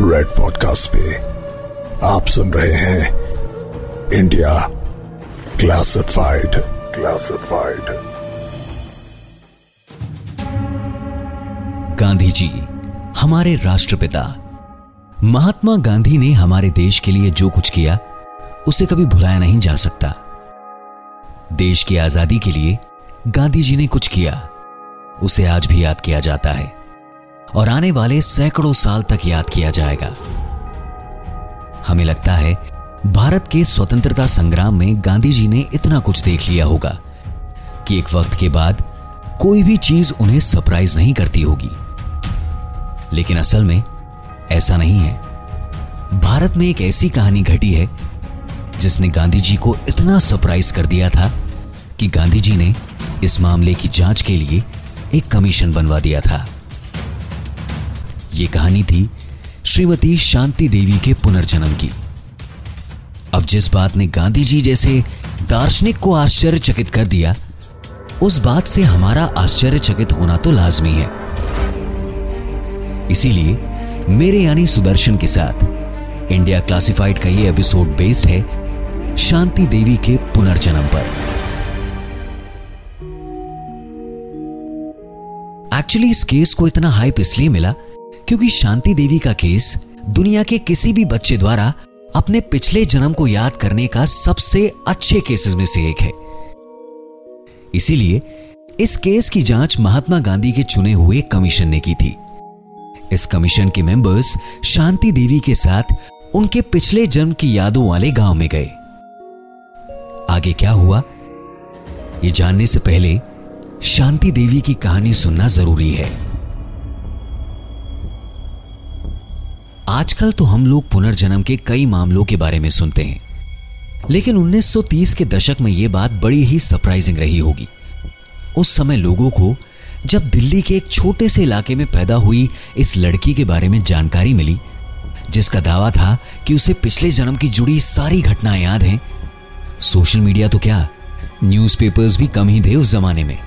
Red podcast पे आप सुन रहे हैं India classified classified Gandhi ji हमारे राष्ट्रपिता। महात्मा गांधी ने हमारे देश के लिए जो कुछ किया, उसे कभी भुलाया नहीं जा सकता। देश की आज़ादी के लिए गांधी जी ने कुछ किया, उसे आज भी याद किया जाता है। और आने वाले सैकड़ों साल तक याद किया जाएगा। हमें लगता है, भारत के स्वतंत्रता संग्राम में गांधी जी ने इतना कुछ देख लिया होगा कि एक वक्त के बाद कोई भी चीज़ उन्हें सरप्राइज़ नहीं करती होगी। लेकिन असल में ऐसा नहीं है। भारत में एक ऐसी कहानी घटी है, जिसने गांधी जी को इतना सरप्राइज़ कर दिया था कि गांधी जी ने इस मामले की जाँच के लिए एक कमीशन बनवा दिया था। यह कहानी थी श्रीमती शांति देवी के पुनर्जन्म की। अब जिस बात ने गांधी जी जैसे दार्शनिक को आश्चर्यचकित कर दिया, उस बात से हमारा आश्चर्यचकित होना तो लाजमी है। इसीलिए मेरे यानी सुदर्शन के साथ इंडिया क्लासिफाइड का ये एपिसोड बेस्ड है शांति देवी के पुनर्जन्म पर। एक्चुअली इस केस को इतना हाइप इसलिए मिला क्योंकि शांति देवी का केस दुनिया के किसी भी बच्चे द्वारा अपने पिछले जन्म को याद करने का सबसे अच्छे केसेस में से एक है। इसीलिए इस केस की जाँच महात्मा गांधी के चुने हुए कमीशन ने की थी। इस कमीशन के मेंबर्स शांति देवी के साथ उनके पिछले जन्म की यादों वाले गाँव में गए। आगे क्या हुआ? ये जानने से पहले शांति देवी की कहानी सुनना ज़रूरी है। आजकल तो हम लोग पुनर्जन्म के कई मामलों के बारे में सुनते हैं। लेकिन 1930 के दशक में यह बात बड़ी ही सरप्राइजिंग रही होगी। उस समय लोगों को जब दिल्ली के एक छोटे से इलाके में पैदा हुई इस लड़की के बारे में जानकारी मिली, जिसका दावा था कि उसे पिछले जन्म की जुड़ी सारी घटनाएँ याद हैं। सोशल मीडिया तो क्या, न्यूज़पेपर्स भी कम ही थे उस जमाने में।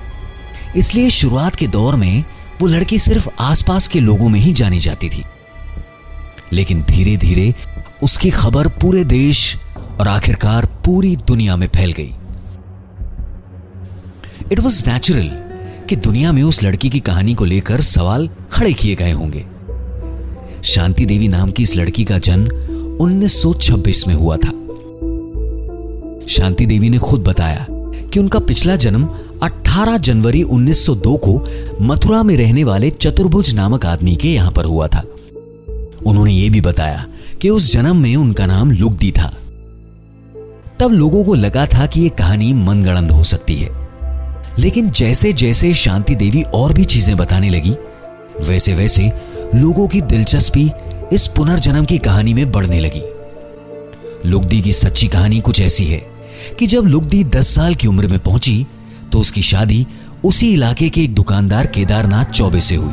इसलिए शुरुआत के दौर में वो लड़की सिर्फ़ आसपास के लोगों में ही जानी जाती थी। लेकिन धीरे धीरे उसकी खबर पूरे देश और आखिरकार पूरी दुनिया में फैल गई। इट वॉज़ नेचुरल कि दुनिया में उस लड़की की कहानी को लेकर सवाल खड़े किए गए होंगे। शांति देवी नाम की इस लड़की का जन्म 1926 में हुआ था। शांति देवी ने खुद बताया कि उनका पिछला जन्म 18 जनवरी 1902 को मथुरा में रहने वाले चतुर्भुज नामक आदमी के यहाँ पर हुआ था। उन्होंने ये भी बताया कि उस जन्म में उनका नाम लुगदी था। तब लोगों को लगा था कि यह कहानी मनगढ़ंत हो सकती है। लेकिन जैसे जैसे शांति देवी और भी चीज़ें बताने लगी वैसे वैसे लोगों की दिलचस्पी इस पुनर्जन्म की कहानी में बढ़ने लगी। लुगदी की सच्ची कहानी कुछ ऐसी है कि जब लुगदी दस साल की उम्र में पहुँची तो उसकी शादी उसी इलाके के एक दुकानदार केदारनाथ चौबे से हुई।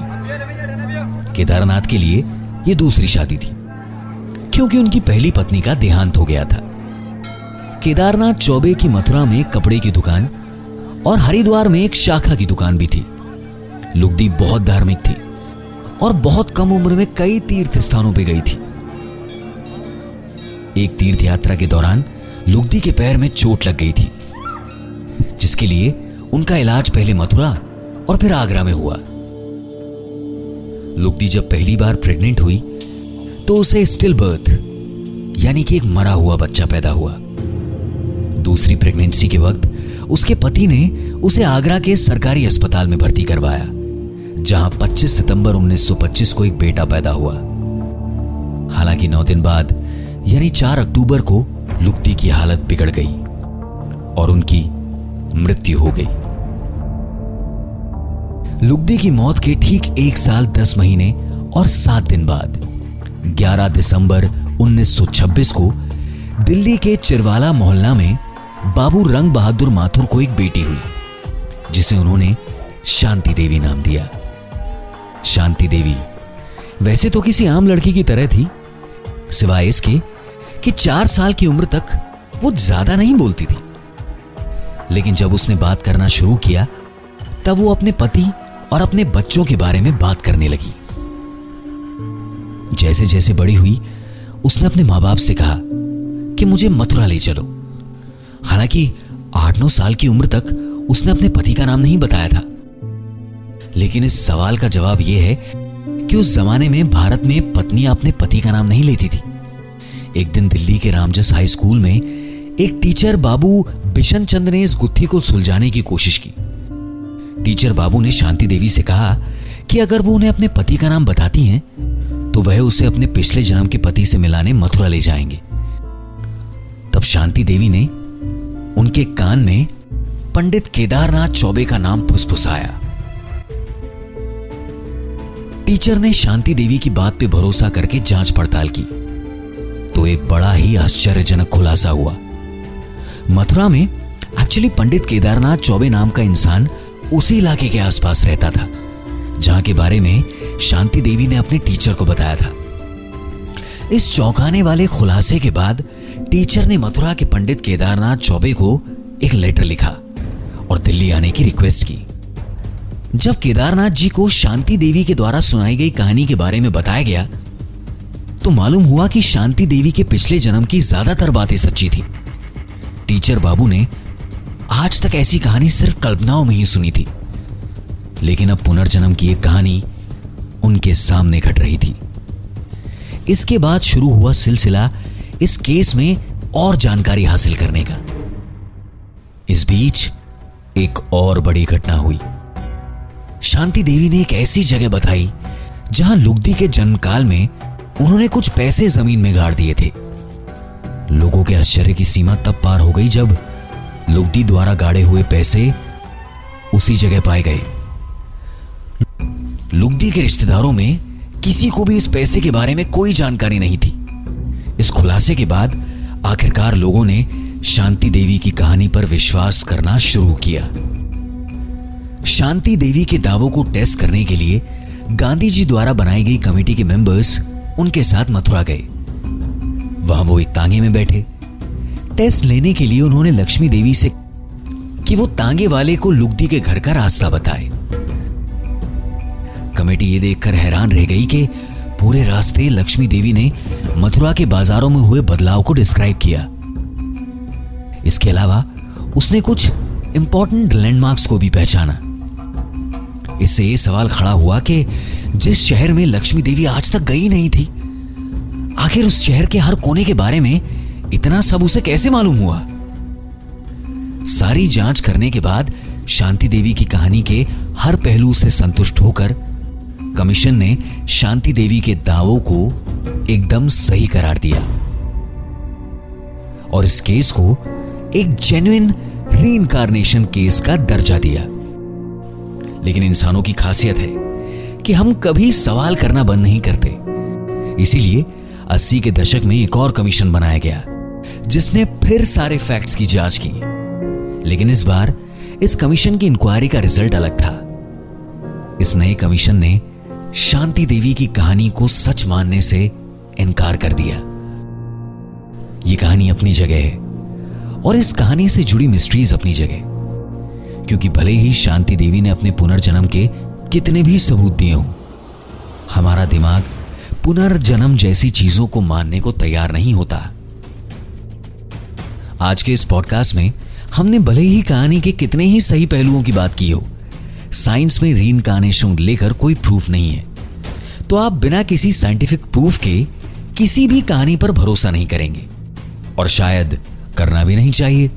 केदारनाथ के लिए यह दूसरी शादी थी, क्योंकि उनकी पहली पत्नी का देहांत हो गया था। केदारनाथ चौबे की मथुरा में कपड़े की दुकान और हरिद्वार में एक शाखा की दुकान भी थी। लुगदी बहुत धार्मिक थी और बहुत कम उम्र में कई तीर्थ स्थानों पर गई थी। एक तीर्थ यात्रा के दौरान लुगदी के पैर में चोट लग गई थी, जिसके लिए उनका इलाज पहले मथुरा और फिर आगरा में हुआ। लुगदी जब पहली बार प्रेग्नेंट हुई तो उसे स्टिल बर्थ यानी कि एक मरा हुआ बच्चा पैदा हुआ। दूसरी प्रेगनेंसी के वक्त, उसके पति ने उसे आगरा के सरकारी अस्पताल में भर्ती करवाया, जहाँ 25 सितंबर 1925 को एक बेटा पैदा हुआ। हालाँकि नौ दिन बाद, यानी 4 अक्टूबर को लुगदी की हालत बिगड़ गई, और उनकी मृत्यु हो गई। लुगदी की मौत के ठीक एक साल दस महीने और सात दिन बाद। 11 दिसंबर 1926 को दिल्ली के चिरवाला मोहल्ला में बाबू रंग बहादुर माथुर को एक बेटी हुई, जिसे उन्होंने शांति देवी नाम दिया। शांति देवी वैसे तो किसी आम लड़की की तरह थी, सिवाय इसके कि चार साल की उम्र तक वो ज़्यादा नहीं बोलती थी। लेकिन जब उसने बात करना शुरू किया, तब वो अपने पति और अपने बच्चों के बारे में बात करने लगी। जैसे जैसे बड़ी हुई, उसने अपने माँ बाप से कहा कि मुझे मथुरा ले चलो। हालाँकि आठ नौ साल की उम्र तक उसने अपने पति का नाम नहीं बताया था। लेकिन इस सवाल का जवाब यह है कि उस जमाने में भारत में पत्नियाँ अपने पति का नाम नहीं लेती थी। एक दिन दिल्ली के रामजस हाई स्कूल में एक टीचर बाबू बिशन चंद ने इस गुत्थी को सुलझाने की कोशिश की। टीचर बाबू ने शांति देवी से कहा कि अगर वो उन्हें अपने पति का नाम बताती हैं तो वह उसे अपने पिछले जन्म के पति से मिलाने मथुरा ले जाएँगे। तब शांति देवी ने उनके कान में पंडित केदारनाथ चौबे का नाम फुसफुसाया। टीचर ने शांति देवी की बात पे भरोसा करके जाँच पड़ताल की। तो एक बड़ा ही आश्चर्यजनक खुलासा हुआ। मथुरा में एक्चुअली पंडित केदारनाथ चौबे नाम का इंसान उसी इलाके के आसपास रहता था, जहाँ के बारे में शांति देवी ने अपने टीचर को बताया था। इस चौंकाने वाले खुलासे के बाद टीचर ने मथुरा के पंडित केदारनाथ चौबे को एक लेटर लिखा और दिल्ली आने की रिक्वेस्ट की। जब केदारनाथ जी को शांति देवी के द्वारा सुनाई गई कहानी के बारे में बताया गया तो मालूम हुआ कि शांति देवी के पिछले जन्म की ज़्यादातर बातें सच्ची थी। टीचर बाबू ने आज तक ऐसी कहानी सिर्फ़ कल्पनाओं में ही सुनी थी। लेकिन अब पुनर्जन्म की एक कहानी उनके सामने घट रही थी। इसके बाद शुरू हुआ सिलसिला इस केस में और जानकारी हासिल करने का। इस बीच एक और बड़ी घटना हुई। शांति देवी ने एक ऐसी जगह बताई, जहाँ लुगदी के जन्मकाल में उन्होंने कुछ पैसे ज़मीन में गाड़ दिए थे। लोगों के आश्चर्य की सीमा तब पार हो गई जब लुगदी द्वारा गाड़े हुए पैसे उसी जगह पाए गए। लुगदी के रिश्तेदारों में किसी को भी इस पैसे के बारे में कोई जानकारी नहीं थी। इस खुलासे के बाद आखिरकार लोगों ने शांति देवी की कहानी पर विश्वास करना शुरू किया। शांति देवी के दावों को टेस्ट करने के लिए गांधी जी द्वारा बनाई गई कमेटी के मेंबर्स उनके साथ मथुरा गए। वहाँ वो एक तांगे में बैठे। टेस्ट लेने के लिए उन्होंने लक्ष्मी देवी से कि वो तांगे वाले को लुगदी के घर का रास्ता बताए। कमेटी ये देखकर हैरान रह गई कि पूरे रास्ते लक्ष्मी देवी ने मथुरा के बाजारों में हुए बदलाव को डिस्क्राइब किया। इसके अलावा उसने कुछ इंपॉर्टेंट लैंडमार्क्स को भी पहचाना। इससे यह सवाल खड़ा हुआ कि जिस शहर में लक्ष्मी देवी आज तक गई नहीं थी, आखिर उस शहर के हर कोने के बारे में इतना सब उसे कैसे मालूम हुआ? सारी जाँच करने के बाद शांति देवी की कहानी के हर पहलू से संतुष्ट होकर कमीशन ने शांति देवी के दावों को एकदम सही करार दिया। और इस केस को एक जेन्युइन री केस का दर्जा दिया। लेकिन इंसानों की खासियत है कि हम कभी सवाल करना बंद नहीं करते। इसीलिए अस्सी के दशक में एक और कमीशन बनाया गया। जिसने फिर सारे फैक्ट्स की जाँच की। लेकिन इस बार, इस कमीशन की इंक्वायरी का रिज़ल्ट अलग था। इस नए कमीशन ने शांति देवी की कहानी को सच मानने से इनकार कर दिया। यह कहानी अपनी जगह है, और इस कहानी से जुड़ी मिस्ट्रीज अपनी जगह। क्योंकि भले ही शांति देवी ने अपने पुनर्जन्म के कितने भी सबूत दिए हों, हमारा दिमाग पुनर्जन्म जैसी चीज़ों को मानने को तैयार नहीं होता। आज के इस पॉडकास्ट में हमने भले ही कहानी के कितने ही सही पहलुओं की बात की हो साइंस में रीन री लेकर कोई प्रूफ नहीं है। तो आप बिना किसी साइंटिफिक प्रूफ के किसी भी कहानी पर भरोसा नहीं करेंगे। और शायद करना भी नहीं चाहिए।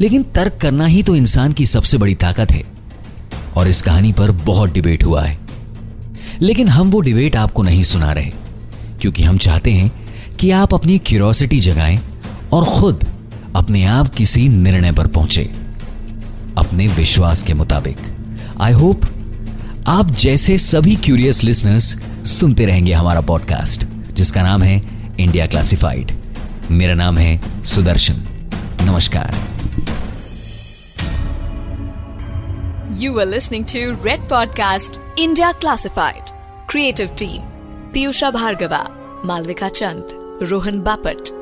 लेकिन तर्क करना ही तो इंसान की सबसे बड़ी ताकत है। और इस कहानी पर बहुत डिबेट हुआ है। लेकिन हम वो डिबेट आपको नहीं सुना रहे, क्योंकि हम चाहते हैं कि आप अपनी क्यूरोसिटी जगाएँ और खुद अपने आप किसी निर्णय पर पहुँचे। अपने विश्वास के मुताबिक। आई होप आप जैसे सभी क्यूरियस लिसनर्स सुनते रहेंगे हमारा पॉडकास्ट जिसका नाम है इंडिया क्लासिफाइड मेरा नाम है सुदर्शन। नमस्कार। You were listening to Red Podcast India Classified. Creative Team Piyusha Bhargava, Malvika Chand, Rohan Bapat.